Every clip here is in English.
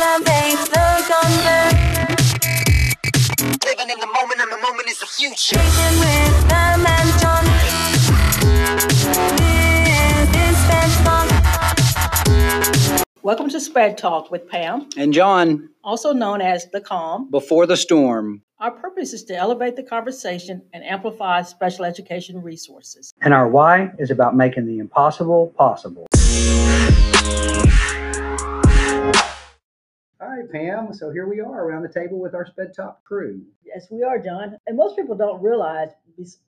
elevate the concept. Living in the moment, and the moment is the future. Taken with the menton. This is Sped Talk. Welcome to Sped Talk with Pam, And John, also known as The Calm. before the storm. Our purpose is to elevate the conversation and amplify special education resources. And our why is about making the impossible possible. All right, Pam. So here we are around the table with our Sped Talk crew. Yes, we are, John. And most people don't realize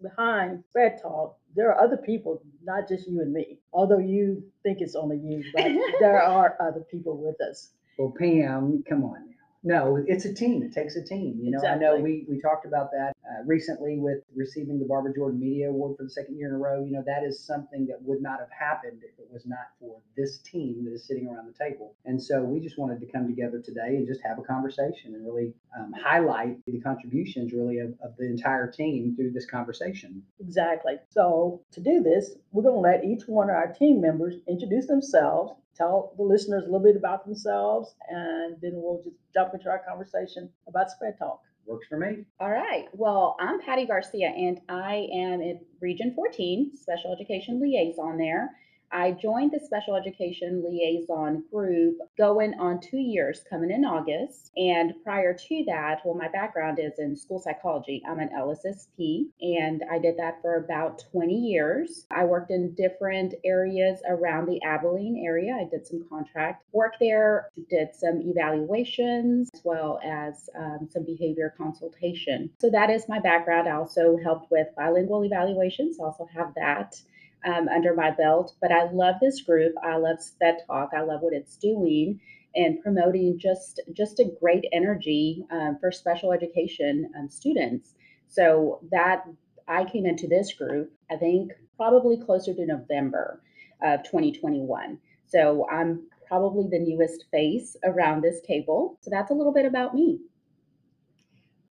behind Sped Talk, there are other people, not just you and me. Although you think it's only you, but there are other people with us. Well, Pam, come on now. No, it's a team. It takes a team. You know, I know we, we talked about that uh, recently with receiving the Barbara Jordan Media Award for the second year in a row. You know, that is something that would not have happened if it was not for this team that is sitting around the table. And so we just wanted to come together today and just have a conversation and really um, highlight the contributions really of, of the entire team through this conversation. Exactly. So to do this, we're going to let each one of our team members introduce themselves, tell the listeners a little bit about themselves, and then we'll just jump into our conversation about Sped Talk. Works for me. All right. Well, I'm Patty Garcia, and I am in Region 14, Special Education Liaison there. I joined the Special Education Liaison group going on two years, coming in August. And prior to that, well, my background is in school psychology. I'm an LSSP, and I did that for about 20 years. I worked in different areas around the Abilene area. I did some contract work there, did some evaluations, as well as um, some behavior consultation. So that is my background. I also helped with bilingual evaluations, also have that um, under my belt. But I love this group. I love Sped Talk. I love what it's doing and promoting just just a great energy um, for special education um, students. So that I came into this group, I think probably closer to November of 2021. So I'm probably the newest face around this table. So that's a little bit about me.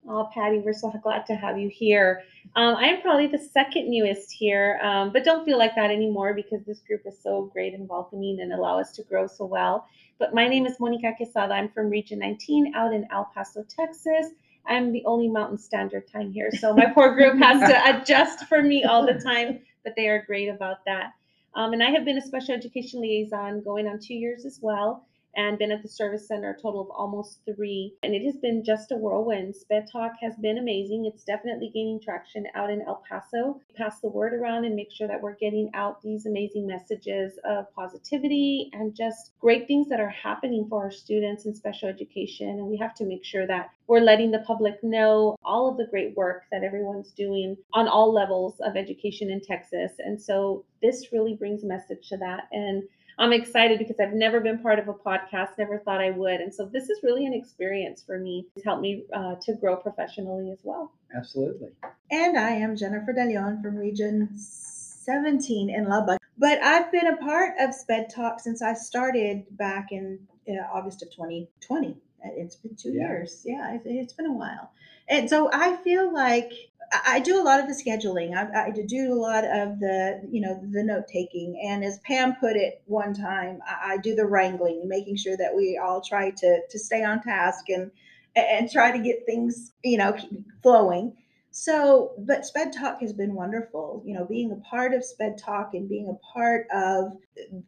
Oh, Patty, we're so glad to have you here. Um, I am probably the second newest here, um, but don't feel like that anymore because this group is so great and welcoming and allow us to grow so well. But my name is Monica Quesada. I'm from Region 19 out in El Paso, Texas. I'm the only Mountain Standard Time here, so my poor group has to adjust for me all the time, but they are great about that. Um, and I have been a special education liaison going on two years as well and been at the service center a total of almost three. And it has been just a whirlwind. Sped Talk has been amazing. It's definitely gaining traction out in El Paso. Pass the word around and make sure that we're getting out these amazing messages of positivity and just great things that are happening for our students in special education. And we have to make sure that we're letting the public know all of the great work that everyone's doing on all levels of education in Texas. And so this really brings a message to that. And I'm excited because I've never been part of a podcast, never thought I would. And so this is really an experience for me. It's helped me uh, to grow professionally as well. Absolutely. And I am Jennifer De Leon from Region 17 in Lubbock. But I've been a part of Sped Talk since I started back in uh, August of 2020. Uh, It's been two Yeah. years. Yeah, it, it's been a while. And so I feel like I do a lot of the scheduling. I, I do a lot of the, you know, the note taking. And as Pam put it one time, I, I do the wrangling, making sure that we all try to to stay on task and and try to get things, you know, flowing. So, but Sped Talk has been wonderful. You know, being a part of Sped Talk and being a part of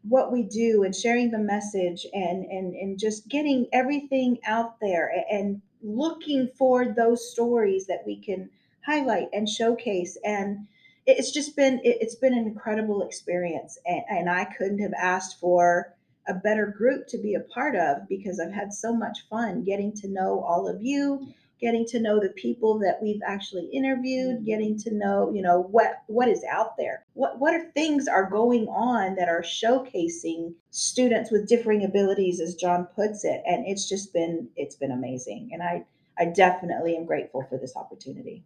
what we do and sharing the message and and and just getting everything out there and looking for those stories that we can highlight and showcase and it's just been it- it's been an incredible experience and, and i couldn't have asked for a better group to be a part of because i've had so much fun getting to know all of you getting to know the people that we've actually interviewed getting to know you know what what is out there. What what are things are going on that are showcasing students with differing abilities as john puts it and it's just been it's been amazing and i i definitely am grateful for this opportunity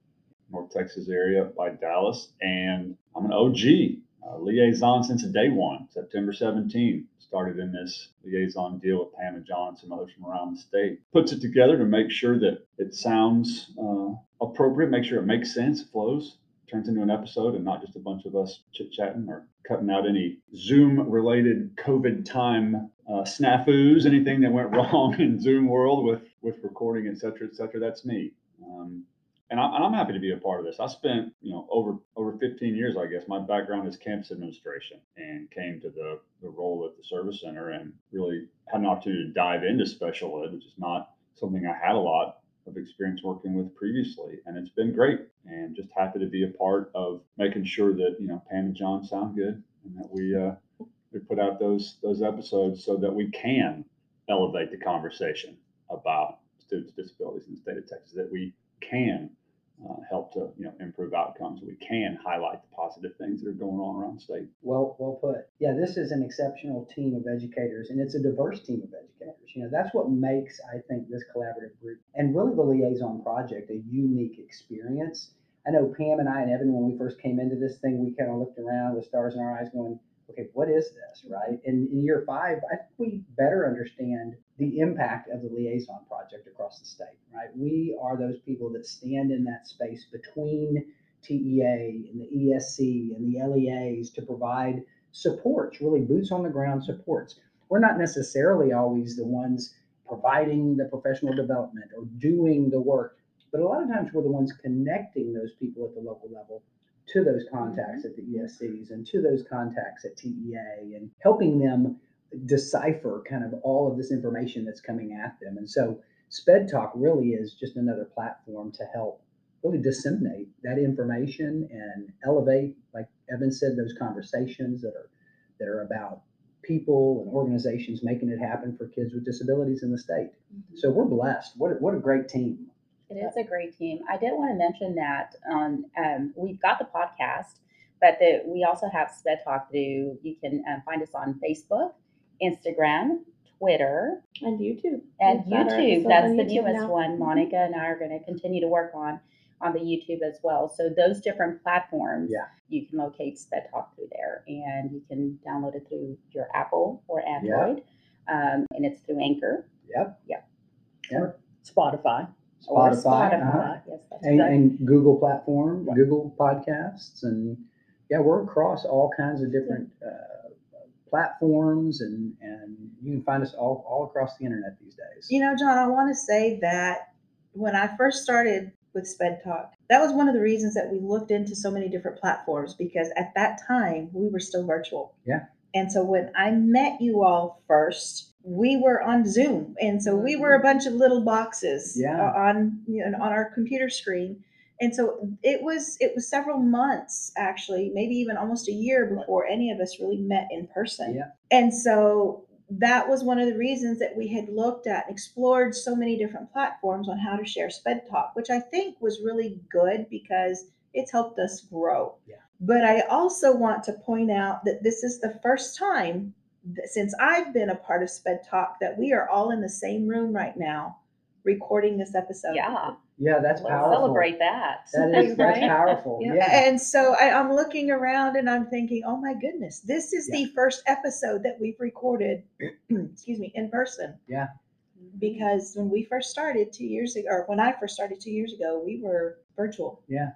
North Texas area by Dallas, and I'm an OG liaison since day one, September 17. Started in this liaison deal with Pam and John and some others from around the state. Puts it together to make sure that it sounds uh, appropriate, make sure it makes sense, flows, turns into an episode, and not just a bunch of us chit chatting or cutting out any Zoom related COVID time uh, snafus, anything that went wrong in Zoom world with with recording, et cetera, et cetera. That's me. Um, and I'm, happy to be a part of this. I spent, you know, over over 15 years, I guess. My background is campus administration, and came to the the role at the service center, and really had an opportunity to dive into special ed, which is not something I had a lot of experience working with previously, and it's been great. And just happy to be a part of making sure that you know Pam and John sound good, and that we uh, we put out those those episodes so that we can elevate the conversation about students disabilities in the state of Texas. That we can help to you know improve outcomes. We can highlight the positive things that are going on around state. Well, well put. Yeah, this is an exceptional team of educators, and it's a diverse team of educators. You know, that's what makes I think this collaborative group and really the liaison project a unique experience. I know Pam and I and Evan, when we first came into this thing, we kind of looked around with stars in our eyes, going, "Okay, what is this?" Right? And in year five, I think we better understand the impact of the liaison project across the state. Right? We are those people that stand in that space between TEA and the ESC and the LEAs to provide supports, really boots on the ground supports. We're not necessarily always the ones providing the professional development or doing the work, but a lot of times we're the ones connecting those people at the local level to those contacts mm-hmm. at the ESCs and to those contacts at TEA and helping them decipher kind of all of this information that's coming at them. And so Sped Talk really is just another platform to help really disseminate that information and elevate, like Evan said, those conversations that are that are about people and organizations making it happen for kids with disabilities in the state. So we're blessed. What a, what a great team. It is a great team. I did want to mention that on um, we've got the podcast, but that we also have Sped Talk do. You can um, find us on Facebook, Instagram, Twitter, And YouTube. and We've got our YouTube. episodes That's the YouTube newest now. one. Monica and I are going to continue to work on on the YouTube as well. So those different platforms, Yeah. you can locate Sped Talk through there, and you can download it through your Apple or Android, um, and it's through Anchor Yep. Spotify. or Spotify, Spotify. uh-huh. Yes, that's and, right. and Google platform, Google podcasts, and yeah, we're across all kinds of different uh, platforms, and and you can find us all all across the internet these days. You know, John, I want to say that when I first started with Sped Talk, that was one of the reasons that we looked into so many different platforms because at that time we were still virtual. Yeah. And so when I met you all first, we were on Zoom, and so we were a bunch of little boxes Yeah. on you know on our computer screen. And so it was it was several months actually, maybe even almost a year before any of us really met in person. Yeah. And so that was one of the reasons that we had looked at and explored so many different platforms on how to share sped talk which i think was really good because it's helped us grow Yeah. but i also want to point out that this is the first time since i've been a part of sped talk that we are all in the same room right now recording this episode yeah, Yeah, that's let's powerful. celebrate that. That is that's Right? powerful. Yeah. Yeah. and so I, i'm looking around and i'm thinking oh my goodness this is the first episode that we've recorded excuse me in person Yeah. because when we first started two years ago, or when I first started two years ago, we were virtual. Mhm.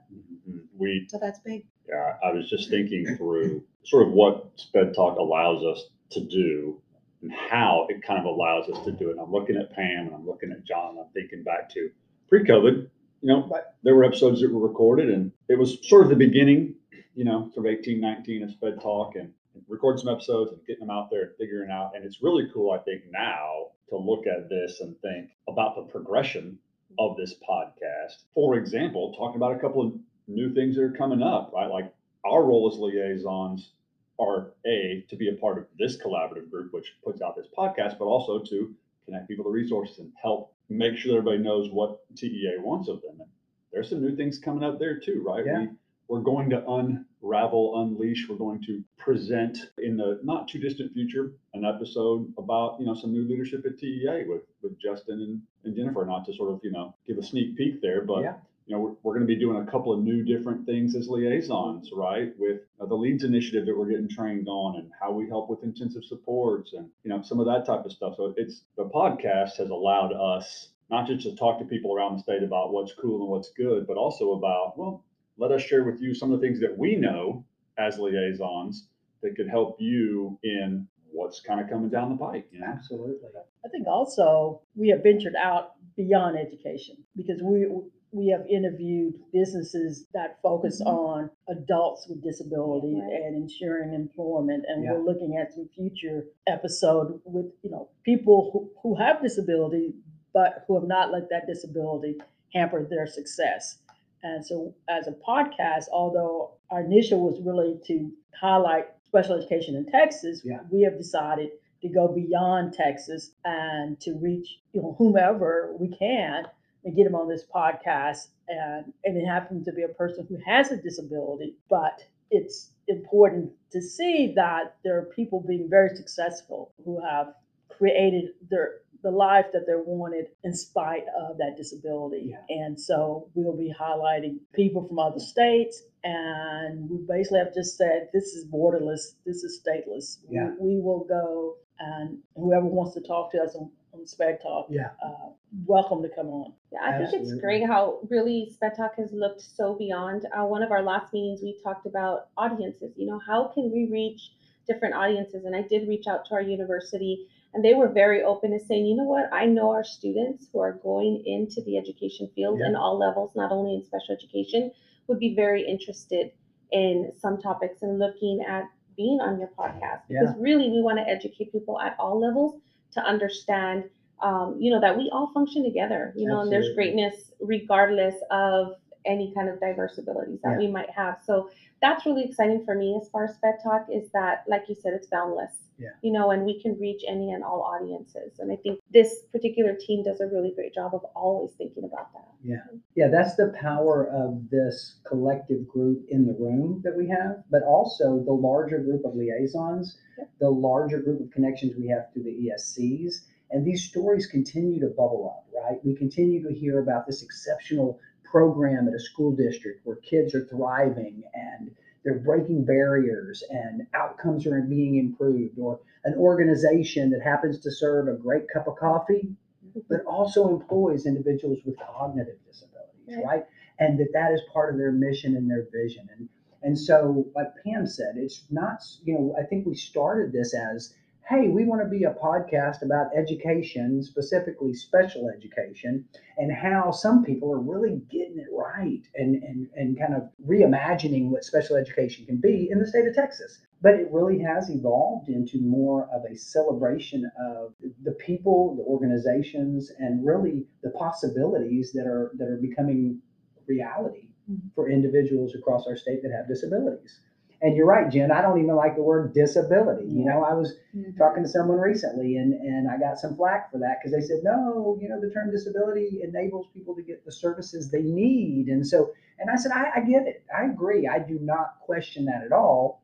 We So that's big. Yeah, I was just thinking through sort of what Sped Talk allows us to do and how it kind of allows us to do it. I'm looking at Pam and I'm looking at John. And I'm thinking back to pre-COVID. You know, there were episodes that were recorded, and it was sort of the beginning. You know, sort of 18, 19 of Sped Talk, and recording some episodes and getting them out there and figuring out. And it's really cool, I think, now to look at this and think about the progression of this podcast. For example, talking about a couple of new things that are coming up, right? Like our role as liaisons are a to be a part of this collaborative group, which puts out this podcast, but also to connect people to resources and help make sure everybody knows what TEA wants of them. And there's some new things coming up there too, right? Yeah. We, we're going to unravel, unleash. We're going to present in the not too distant future an episode about you know some new leadership at TEA with with Justin and, and Jennifer. Not to sort of you know give a sneak peek there, but Yeah. You know, we're, we're going to be doing a couple of new different things as liaisons, right? With uh, the leads initiative that we're getting trained on and how we help with intensive supports and, you know, some of that type of stuff. So it's the podcast has allowed us not just to talk to people around the state about what's cool and what's good, but also about, well, let us share with you some of the things that we know as liaisons that could help you in what's kind of coming down the pike. You know? Absolutely. I think also we have ventured out beyond education because we we have interviewed businesses that focus mm-hmm. on adults with disability Right. and ensuring employment and Yeah. we're looking at some future episode with you know people who, who have disability but who have not let that disability hamper their success and so as a podcast although our initial was really to highlight special education in texas Yeah. we have decided to go beyond Texas and to reach you know whomever we can and get them on this podcast and and it happens to be a person who has a disability but it's important to see that there are people being very successful who have created their the life that they're wanted in spite of that disability Yeah. and so we'll be highlighting people from other states and we basically have just said this is borderless this is stateless We- Yeah. we, will go and whoever wants to talk to us on, on sped talk Yeah. uh, welcome to come on Yeah, I think it's great how really Sped Talk has looked so beyond. Uh, one of our last meetings, we talked about audiences. You know, how can we reach different audiences? And I did reach out to our university, and they were very open to saying, you know what, I know our students who are going into the education field in all levels, not only in special education, would be very interested in some topics and looking at being on your podcast. Because really, we want to educate people at all levels to understand um, you know, that we all function together, you know, and there's greatness regardless of any kind of diverse abilities that Yeah. we might have. So that's really exciting for me as far as Sped Talk is that, like you said, it's boundless. Yeah. You know, and we can reach any and all audiences. And I think this particular team does a really great job of always thinking about that. Yeah, Yeah, that's the power of this collective group in the room that we have, but also the larger group of liaisons, Yep. the larger group of connections we have through the ESCs. And these stories continue to bubble up, right? We continue to hear about this exceptional program at a school district where kids are thriving and they're breaking barriers and outcomes are being improved, or an organization that happens to serve a great cup of coffee mm-hmm. but also employs individuals with cognitive disabilities, Right. right? And that that is part of their mission and their vision. And and so, like Pam said, it's not. You know, I think we started this as, hey, we want to be a podcast about education, specifically special education, and how some people are really getting it right and and and kind of reimagining what special education can be in the state of Texas but it really has evolved into more of a celebration of the people, the organizations, and really the possibilities that are that are becoming reality Mhm. for individuals across our state that have disabilities. And you're right, Jen. I don't even like the word disability. You know, I was mm-hmm. talking to someone recently, and and I got some flack for that because they said, no, you know, the term disability enables people to get the services they need, and so, and I said, I, I get it. I agree. I do not question that at all.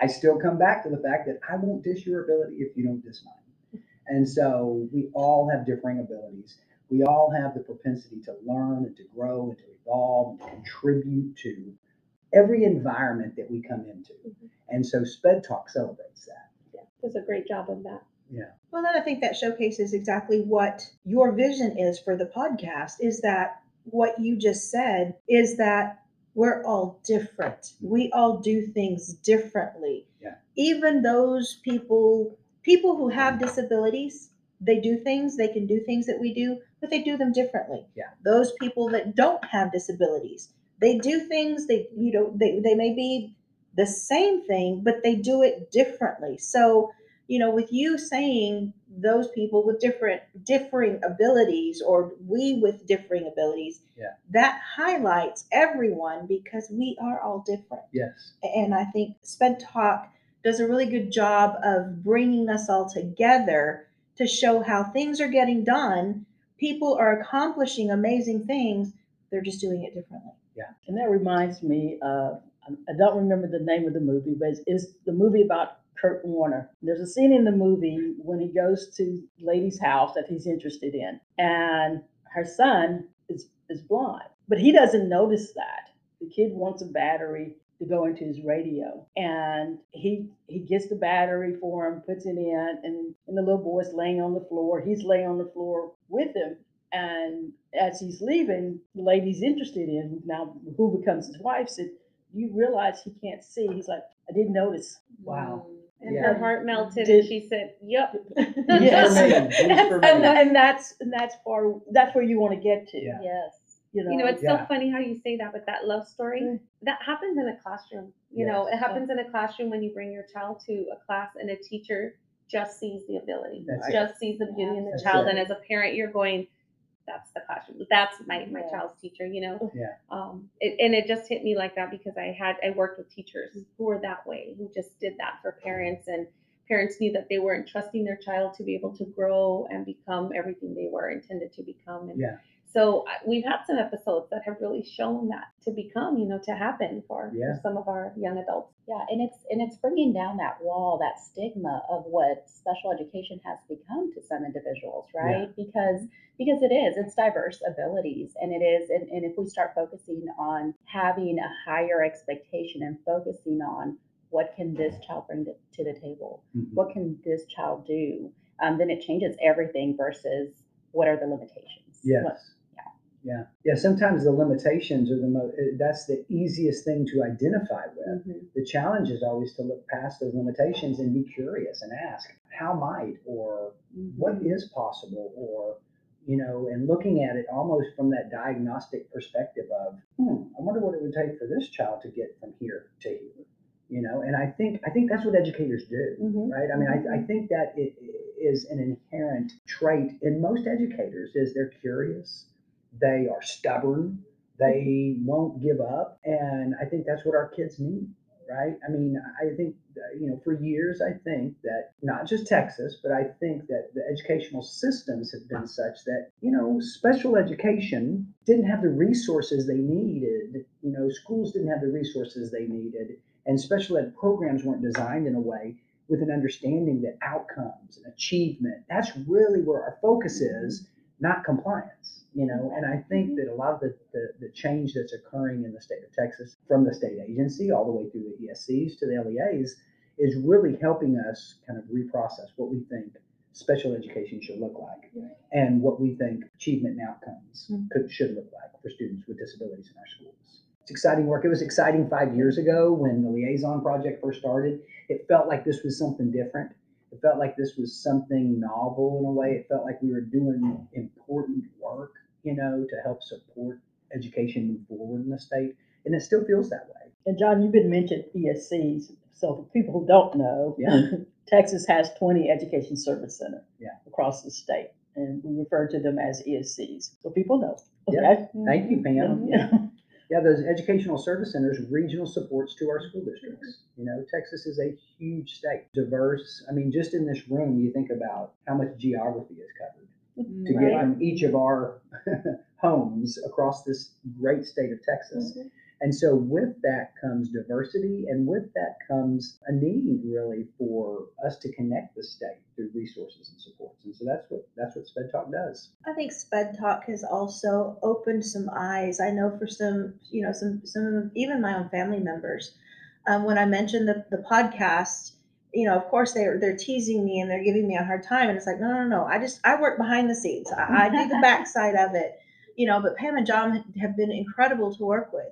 I still come back to the fact that I won't dish your ability if you don't dish mine. And so we all have differing abilities. We all have the propensity to learn and to grow and to evolve and to contribute to every environment that we come into. Mm-hmm. And so Sped Talk celebrates that. Yeah, does a great job of that. Yeah. Well, then I think that showcases exactly what your vision is for the podcast is that what you just said is that we're all different. We all do things differently. Yeah. Even those people, people who have disabilities, they do things, they can do things that we do, but they do them differently. Yeah. Those people that don't have disabilities, they do things, they, you know, they, they may be the same thing, but they do it differently. So, you know, with you saying those people with different differing abilities or we with differing abilities, Yeah. that highlights everyone because we are all different. Yes. And I think Sped Talk does a really good job of bringing us all together to show how things are getting done. People are accomplishing amazing things. They're just doing it differently. And that reminds me of, um, I don't remember the name of the movie, but it's, it's the movie about Kurt Warner. There's a scene in the movie when he goes to lady's house that he's interested in, and her son is, is blind, but he doesn't notice that. The kid wants a battery to go into his radio, and he he gets the battery for him, puts it in, and, and the little boy's laying on the floor. He's laying on the floor with him, and as he's leaving, the lady's interested in now who becomes his wife said, "You realize he can't see?" He's like, "I didn't notice." Wow. And Yeah. her heart melted Did- and she said, Yep. Yes. For me, just for And, and that's, and that's far, that's where you want to get to, Yeah. Yes. you know. You know, it's Yeah. so funny how you say that with that love story. Mm. That happens in a classroom. You know, it happens in a classroom when you bring your child to a class and a teacher just sees the ability, That's it. just sees the beauty in the That's child. it. And as a parent, you're going, that's the classroom. That's my, my Yes. child's teacher, you know? Yeah. Um, it, and it just hit me like that because I had, I worked with teachers who were that way, who just did that for parents and parents knew that they weren't trusting their child to be able to grow and become everything they were intended to become. And Yeah. So we've had some episodes that have really shown that to become, you know, to happen for, Yeah. for some of our young adults. Yeah, and it's and it's bringing down that wall, that stigma of what special education has become to some individuals, right? Because because it is, it's diverse abilities, and it is, and, and if we start focusing on having a higher expectation and focusing on what can this child bring to, to the table, Mhm. what can this child do, um, then it changes everything versus what are the limitations. Yes. What- Yeah. Yeah. Sometimes the limitations are the most, that's the easiest thing to identify with. Mhm. The challenge is always to look past those limitations and be curious and ask, how might, or what is possible, or, you know, and looking at it almost from that diagnostic perspective of, hmm, I wonder what it would take for this child to get from here to here. You know, and I think I think that's what educators do Mhm. right? I mean, I, I think that it is an inherent trait in most educators is they're curious, they are stubborn, they mm-hmm. won't give up, and I think that's what our kids need, right? I mean, I think you know, for years I think that not just Texas, but I think that the educational systems have been such that you know special education didn't have the resources they needed. You know, schools didn't have the resources they needed, and special ed programs weren't designed in a way with an understanding that outcomes and achievement that's really where our focus is mm-hmm. not compliance you know and i think mm-hmm. that a lot of the, the, the change that's occurring in the state of texas from the state agency all the way through the escs to the leas is really helping us kind of reprocess what we think special education should look like and what we think achievement and outcomes mm-hmm. could, should look like for students with disabilities in our schools. It's exciting work. It was exciting five years ago when the liaison project first started. It felt like this was something different. It felt like this was something novel in a way. It felt like we were doing important work, you know, to help support education move forward in the state. And it still feels that way. And John, you've been mentioned ESCs. So for people who don't know, Yeah. Texas has 20 education service centers Yeah. across the state, and we refer to them as ESCs. So people know. Yeah. Okay. Thank you, Pam. Yeah. Yeah, those educational service centers, regional supports to our school districts. Mm-hmm. You know, Texas is a huge state, diverse. I mean, just in this room, you think about how much geography is covered mm-hmm. to get from each of our homes across this great state of Texas. Mm-hmm. And so with that comes diversity, and with that comes a need really for us to connect the state through resources and supports. And so that's what that's what Sped Talk does. I think Sped Talk has also opened some eyes. I know for some, you know, some some even my own family members. Um, when I mentioned the, the podcast, you know, of course they're they're teasing me and they're giving me a hard time, and it's like, no, no, no. I just I work behind the scenes. I, I do the backside of it, you know. But Pam and John have been incredible to work with.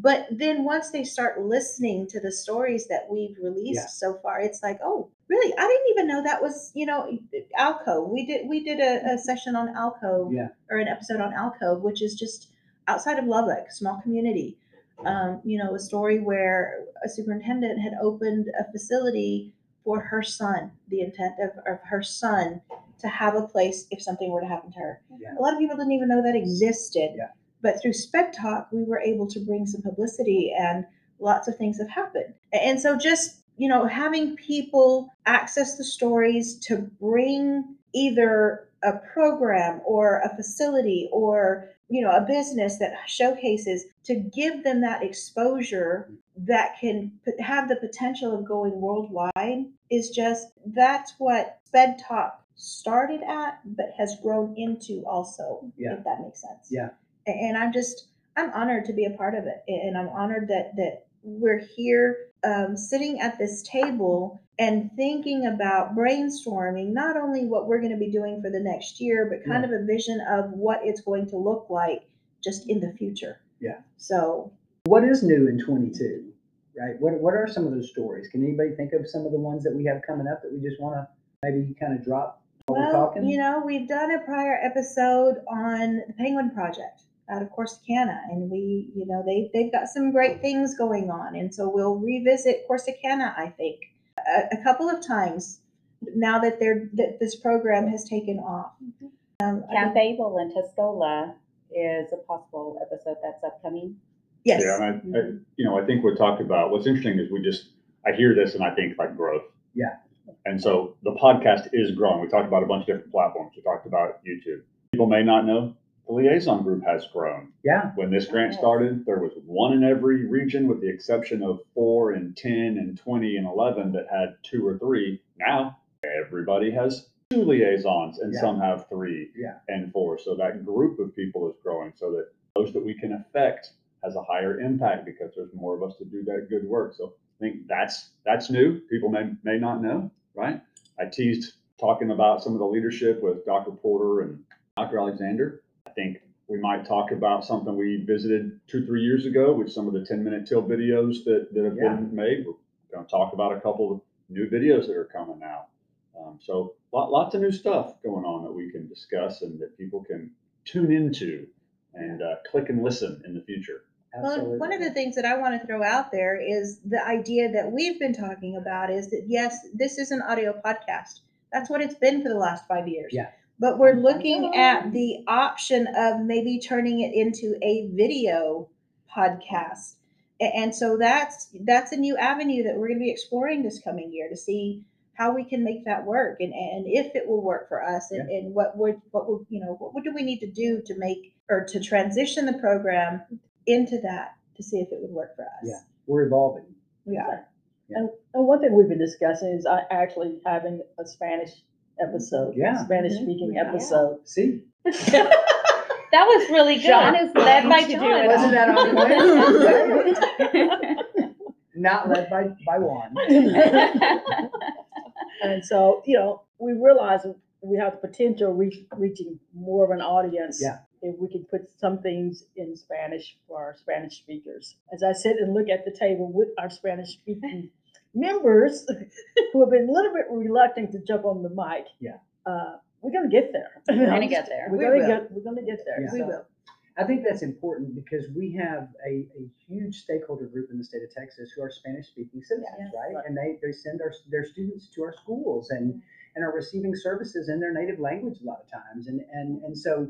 But then once they start listening to the stories that we've released Yeah. so far, it's like, oh, really? I didn't even know that was, you know, Alcove. We did we did a, a session on Alcove Yeah. or an episode on Alcove, which is just outside of Lubbock, small community. Um, you know, a story where a superintendent had opened a facility for her son, the intent of, of her son to have a place if something were to happen to her. Yeah. A lot of people didn't even know that existed. Yeah. But through Sped Talk, we were able to bring some publicity and lots of things have happened. And so just, you know, having people access the stories to bring either a program or a facility or, you know, a business that showcases to give them that exposure that can put, have the potential of going worldwide is just that's what Sped Talk started at, but has grown into also, Yeah. if that makes sense. Yeah. And I'm just, I'm honored to be a part of it. And I'm honored that, that we're here um, sitting at this table and thinking about brainstorming not only what we're going to be doing for the next year, but kind of a vision of what it's going to look like just in the future. Yeah. So What is new in 22? right? What, what are some of those stories? Can anybody think of some of the ones that we have coming up that we just want to maybe kind of drop while we're Well, talking? you know, we've done a prior episode on the Penguin Project out of Corsicana, and we, you know, they they've got some great things going on, and so we'll revisit Corsicana. I think a, a couple of times now that they're that this program has taken off. Um, I Camp think- Able and Tuscola is a possible episode that's upcoming. yes, Yeah, and I, I, you know, I think we talked about, what's interesting is we just, I hear this and I think like growth. Yeah. And so the podcast is growing. We talked about a bunch of different platforms. We talked about YouTube. People may not know the liaison group has grown. yeah, When this grant started, there was one in every region with the exception of four and 10 and 20 and 11 that had two or three. Now everybody has two liaisons and Yeah. some have three Yeah. and four. So that group of people is growing so that those that we can affect has a higher impact because there's more of us to do that good work. So I think that's that's new. People may may not know, right? I teased talking about some of the leadership with Dr. Porter and Dr. Alexander. I think we might talk about something we visited two, three years ago with some of the 10 minute till videos that, that have Yeah. been made. We're going to talk about a couple of new videos that are coming out. Um, so lot, lots of new stuff going on that we can discuss and that people can tune into and uh, click and listen in the future. absolutely. Well, one of the things that I want to throw out there is the idea that we've been talking about is that yes, this is an audio podcast. That's what it's been for the last five years. Yeah. But we're looking at the option of maybe turning it into a video podcast. And so that's that's a new avenue that we're going to be exploring this coming year to see how we can make that work and, and if it will work for us and, and what would what would you know what, what do we need to do to make or to transition the program into that to see if it would work for us. Yeah. We're evolving. We are. And, and one thing we've been discussing is uh, actually having a Spanish episode, Yeah. Spanish speaking Yeah. episode. See, That was really good. John is led by To John. it. Wasn't that on point? not led by by Juan. And so, you know, we realize we have the potential of reach, reaching more of an audience. Yeah. If we could put some things in Spanish for our Spanish speakers. As I sit and look at the table with our Spanish speaking members who have been a little bit reluctant to jump on the mic. Yeah. Uh, we're gonna get there. We're gonna get there. We're We gonna will. get, we're gonna get there. Yeah. We So, will. I think that's important because we have a, a huge stakeholder group in the state of Texas who are Spanish speaking citizens, Yes. right? Right. And they, they send our, their students to our schools and, and are receiving services in their native language a lot of times. And, and, and so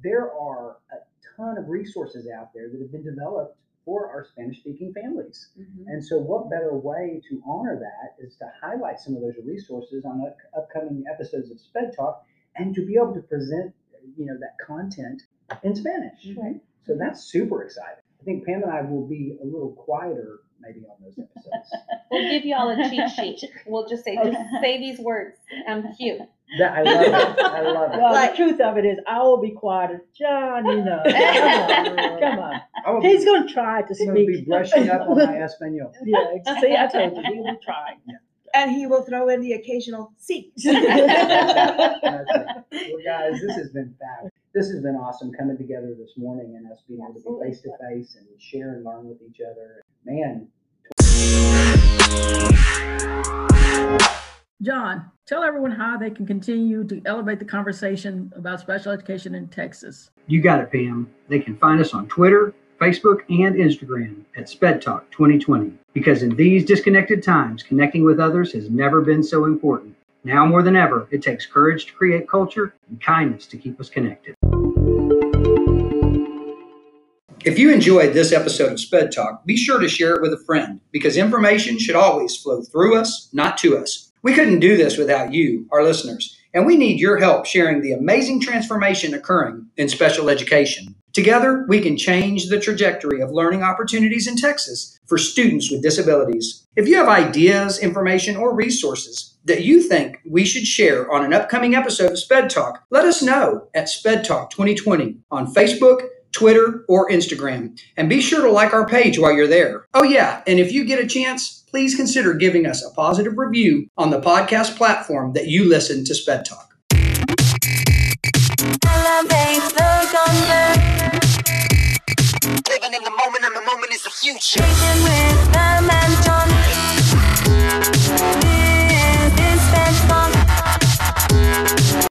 there are a ton of resources out there that have been developed for our Spanish speaking families. Mhm. And so, what better way to honor that is to highlight some of those resources on up- upcoming episodes of Sped Talk, and to be able to present, you know, that content in Spanish. Right. So that's super exciting. I think Pam and I will be a little quieter maybe on those episodes. We'll give you all a cheat sheet. We'll just say, just say these words. I'm cute. That, I love it. I love it. Well, Like- the truth of it is, I will be quiet. John, you know, come on, come on. I will He's be, gonna try to I'm gonna be speak. brushing up on my Espanol. Yeah, see, I told you, he will try. And he will throw in the occasional C. That's it. Well, guys, this has been fab. This has been awesome coming together this morning and us being able to be face to face and share and learn with each other. Man, John, tell everyone how they can continue to elevate the conversation about special education in Texas. You got it, Pam. They can find us on Twitter, Facebook, and Instagram at Sped Talk 2020. Because in these disconnected times, connecting with others has never been so important. Now more than ever, it takes courage to create culture and kindness to keep us connected. If you enjoyed this episode of Sped Talk, be sure to share it with a friend because information should always flow through us, not to us. We couldn't do this without you, our listeners, and we need your help sharing the amazing transformation occurring in special education. Together, we can change the trajectory of learning opportunities in Texas for students with disabilities. If you have ideas, information, or resources that you think we should share on an upcoming episode of Sped Talk, let us know at Sped Talk 2020 on Facebook, Twitter, or Instagram. And be sure to like our page while you're there. Oh, yeah, and if you get a chance, please consider giving us a positive review on the podcast platform that you listen to Sped Talk. Living in the moment, and the moment is the future.